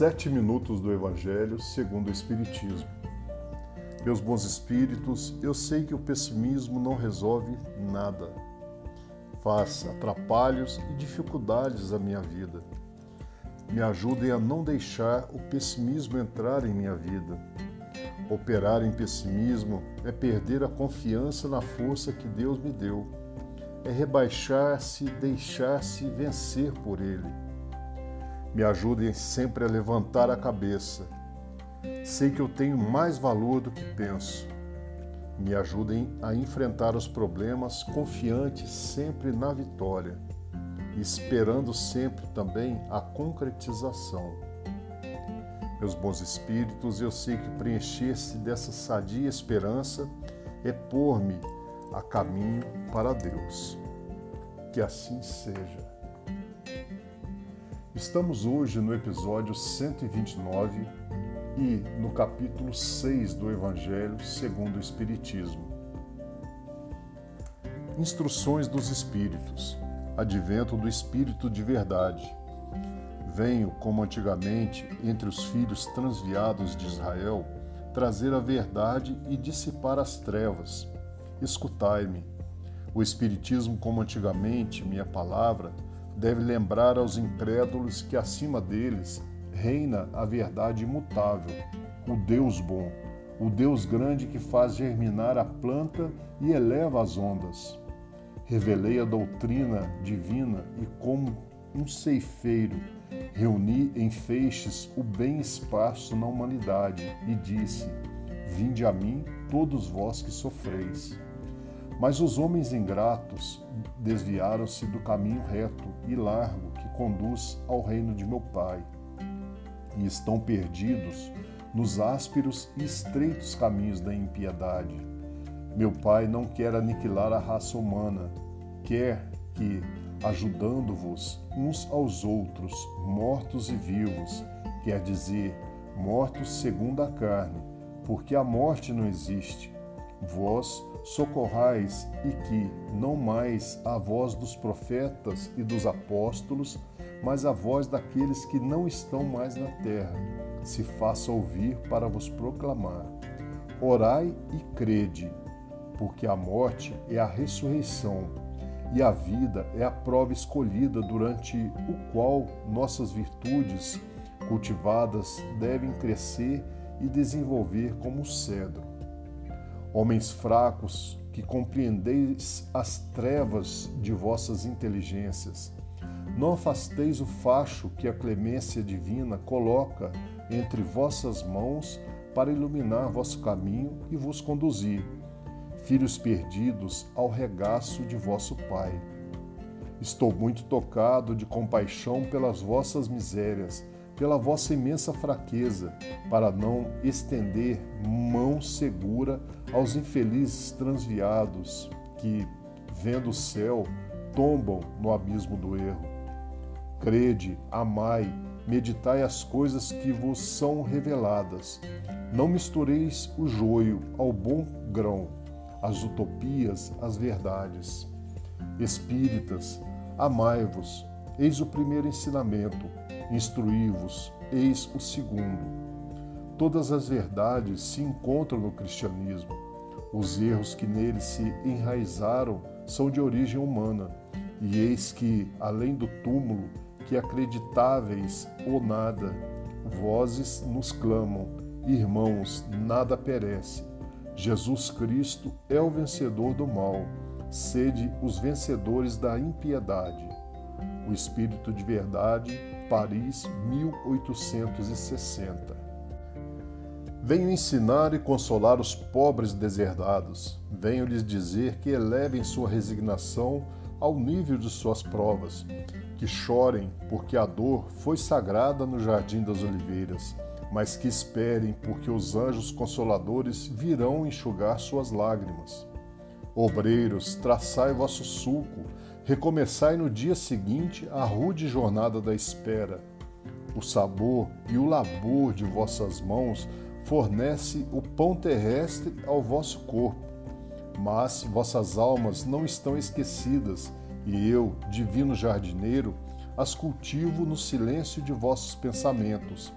Sete minutos do Evangelho segundo o Espiritismo. Meus bons espíritos, eu sei que o pessimismo não resolve nada. Faz atrapalhos e dificuldades à minha vida. Me ajudem a não deixar o pessimismo entrar em minha vida. Operar em pessimismo é perder a confiança na força que Deus me deu. É rebaixar-se deixar-se vencer por Ele me ajudem sempre a levantar a cabeça. Sei que eu tenho mais valor do que penso. Me ajudem a enfrentar os problemas confiantes sempre na vitória, esperando sempre também a concretização. Meus bons espíritos, eu sei que preencher-se dessa sadia esperança é pôr-me a caminho para Deus. Que assim seja. Estamos hoje no episódio 129 e no capítulo 6 do Evangelho segundo o Espiritismo. Instruções dos Espíritos. Advento do Espírito de Verdade. Venho, como antigamente, entre os filhos transviados de Israel, trazer a verdade e dissipar as trevas. Escutai-me. O Espiritismo, como antigamente, minha palavra, deve lembrar aos incrédulos que acima deles reina a verdade imutável, o Deus bom, o Deus grande que faz germinar a planta e eleva as ondas. Revelei a doutrina divina e, como um ceifeiro, reuni em feixes o bem esparso na humanidade e disse: Vinde a mim, todos vós que sofreis. Mas os homens ingratos desviaram-se do caminho reto e largo que conduz ao reino de meu Pai, e estão perdidos nos ásperos e estreitos caminhos da impiedade. Meu Pai não quer aniquilar a raça humana, quer que, ajudando-vos uns aos outros, mortos e vivos, quer dizer, mortos segundo a carne, porque a morte não existe, vós socorrais e que, não mais a voz dos profetas e dos apóstolos, mas a voz daqueles que não estão mais na terra, se faça ouvir para vos proclamar. Orai e crede, porque a morte é a ressurreição e a vida é a prova escolhida durante o qual nossas virtudes cultivadas devem crescer e desenvolver como o cedro. Homens fracos, que compreendeis as trevas de vossas inteligências, não afasteis o facho que a clemência divina coloca entre vossas mãos para iluminar vosso caminho e vos conduzir, filhos perdidos ao regaço de vosso Pai. Estou muito tocado de compaixão pelas vossas misérias pela vossa imensa fraqueza, para não estender mão segura aos infelizes transviados que, vendo o céu, tombam no abismo do erro. Crede, amai, meditai as coisas que vos são reveladas. Não mistureis o joio ao bom grão, as utopias às verdades. Espíritas, amai-vos, eis o primeiro ensinamento Instruí-vos, eis o segundo. Todas as verdades se encontram no cristianismo. Os erros que nele se enraizaram são de origem humana, e eis que, além do túmulo, que acreditáveis ou nada, vozes nos clamam, irmãos, nada perece. Jesus Cristo é o vencedor do mal, sede os vencedores da impiedade. O Espírito de verdade Paris, 1860. Venho ensinar e consolar os pobres deserdados. Venho lhes dizer que elevem sua resignação ao nível de suas provas, que chorem, porque a dor foi sagrada no jardim das oliveiras, mas que esperem, porque os anjos consoladores virão enxugar suas lágrimas. Obreiros, traçai vosso sulco, Recomeçai no dia seguinte a rude jornada da espera. O sabor e o labor de vossas mãos fornece o pão terrestre ao vosso corpo. Mas vossas almas não estão esquecidas, e eu, divino jardineiro, as cultivo no silêncio de vossos pensamentos.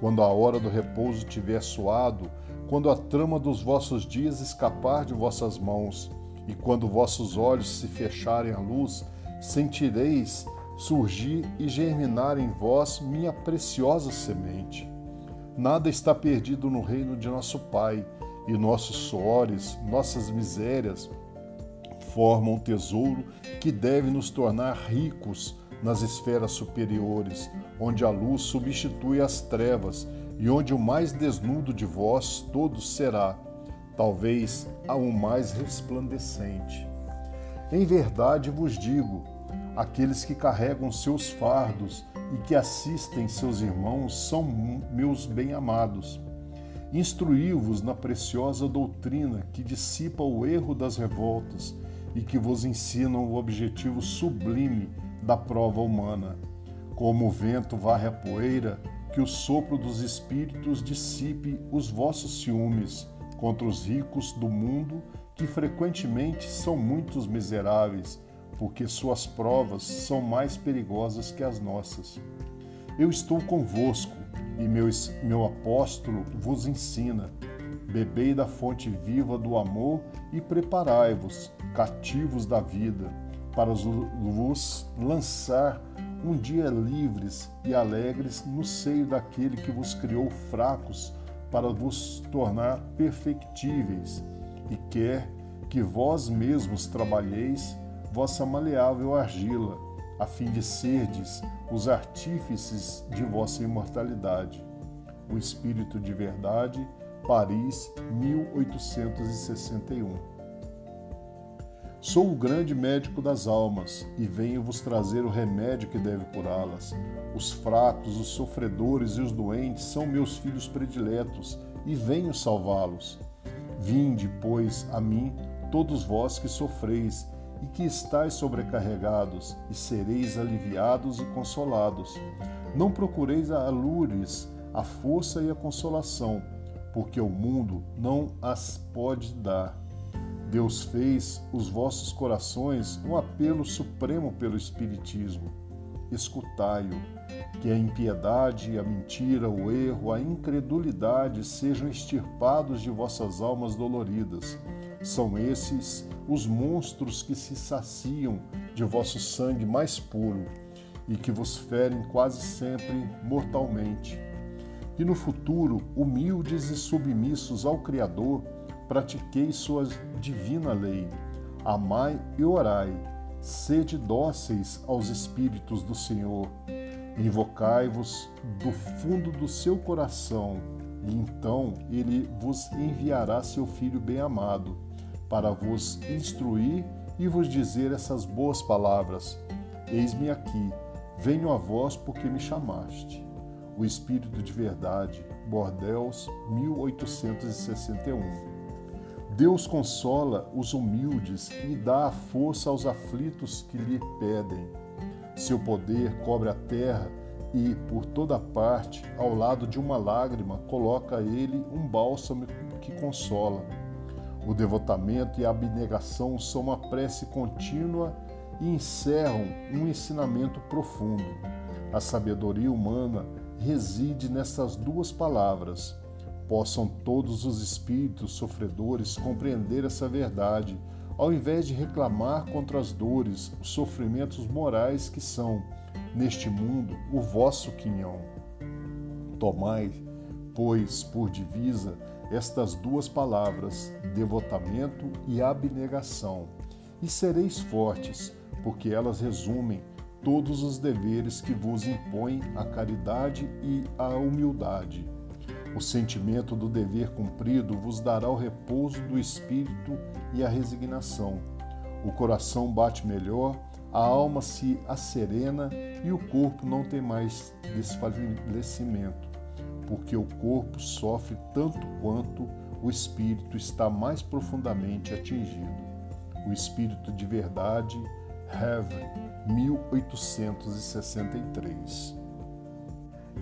Quando a hora do repouso tiver suado, quando a trama dos vossos dias escapar de vossas mãos, e quando vossos olhos se fecharem à luz, sentireis surgir e germinar em vós minha preciosa semente. Nada está perdido no reino de nosso Pai, e nossos suores, nossas misérias, formam um tesouro que deve nos tornar ricos nas esferas superiores, onde a luz substitui as trevas e onde o mais desnudo de vós todos será, talvez, o mais resplandecente. Em verdade vos digo: aqueles que carregam seus fardos e que assistem seus irmãos são meus bem-amados. Instruí-vos na preciosa doutrina que dissipa o erro das revoltas e que vos ensina o objetivo sublime da prova humana. Como o vento varre a poeira, que o sopro dos espíritos dissipe os vossos ciúmes contra os ricos do mundo, que frequentemente são muitos miseráveis, porque suas provas são mais perigosas que as nossas. Eu estou convosco, e meu, meu apóstolo vos ensina. Bebei da fonte viva do amor e preparai-vos, cativos da vida, para vos lançar um dia livres e alegres no seio daquele que vos criou fracos para vos tornar perfectíveis e quer que vós mesmos trabalheis vossa maleável argila, a fim de serdes os artífices de vossa imortalidade. O Espírito de Verdade, Paris, 1861. Sou o grande médico das almas e venho vos trazer o remédio que deve curá-las. Os fracos, os sofredores e os doentes são meus filhos prediletos e venho salvá-los. Vinde, pois, a mim, todos vós que sofreis e que estáis sobrecarregados, e sereis aliviados e consolados. Não procureis a lures, a força e a consolação, porque o mundo não as pode dar. Deus fez os vossos corações um apelo supremo pelo Espiritismo. Escutai-o, que a impiedade, a mentira, o erro, a incredulidade sejam extirpados de vossas almas doloridas. São esses os monstros que se saciam de vosso sangue mais puro e que vos ferem quase sempre mortalmente. E no futuro, humildes e submissos ao Criador, pratiquei sua divina lei. Amai e orai, sede dóceis aos Espíritos do Senhor. Invocai-vos do fundo do seu coração, e então ele vos enviará seu Filho bem-amado para vos instruir e vos dizer essas boas palavras: Eis-me aqui, venho a vós porque me chamaste. O Espírito de Verdade, Bordeus, 1861. Deus consola os humildes e dá a força aos aflitos que lhe pedem. Seu poder cobre a terra e, por toda parte, ao lado de uma lágrima, coloca ele um bálsamo que consola. O devotamento e a abnegação são uma prece contínua e encerram um ensinamento profundo. A sabedoria humana reside nessas duas palavras. Possam todos os espíritos sofredores compreender essa verdade, ao invés de reclamar contra as dores, os sofrimentos morais que são, neste mundo, o vosso quinhão. Tomai, pois, por divisa estas duas palavras, devotamento e abnegação, e sereis fortes, porque elas resumem todos os deveres que vos impõem a caridade e a humildade. O sentimento do dever cumprido vos dará o repouso do espírito e a resignação. O coração bate melhor, a alma se asserena e o corpo não tem mais desfalecimento porque o corpo sofre tanto quanto o espírito está mais profundamente atingido. O espírito de verdade, Heaven, 1863.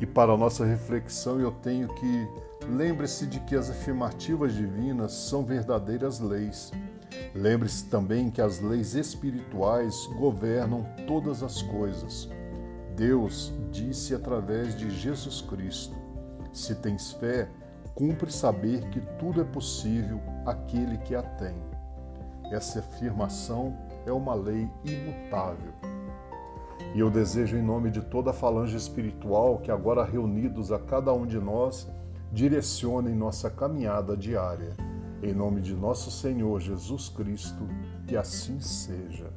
E para a nossa reflexão, eu tenho que lembre-se de que as afirmativas divinas são verdadeiras leis. Lembre-se também que as leis espirituais governam todas as coisas. Deus disse através de Jesus Cristo: Se tens fé, cumpre saber que tudo é possível àquele que a tem. Essa afirmação é uma lei imutável. E eu desejo, em nome de toda a falange espiritual que agora reunidos a cada um de nós, direcionem nossa caminhada diária. Em nome de nosso Senhor Jesus Cristo, que assim seja.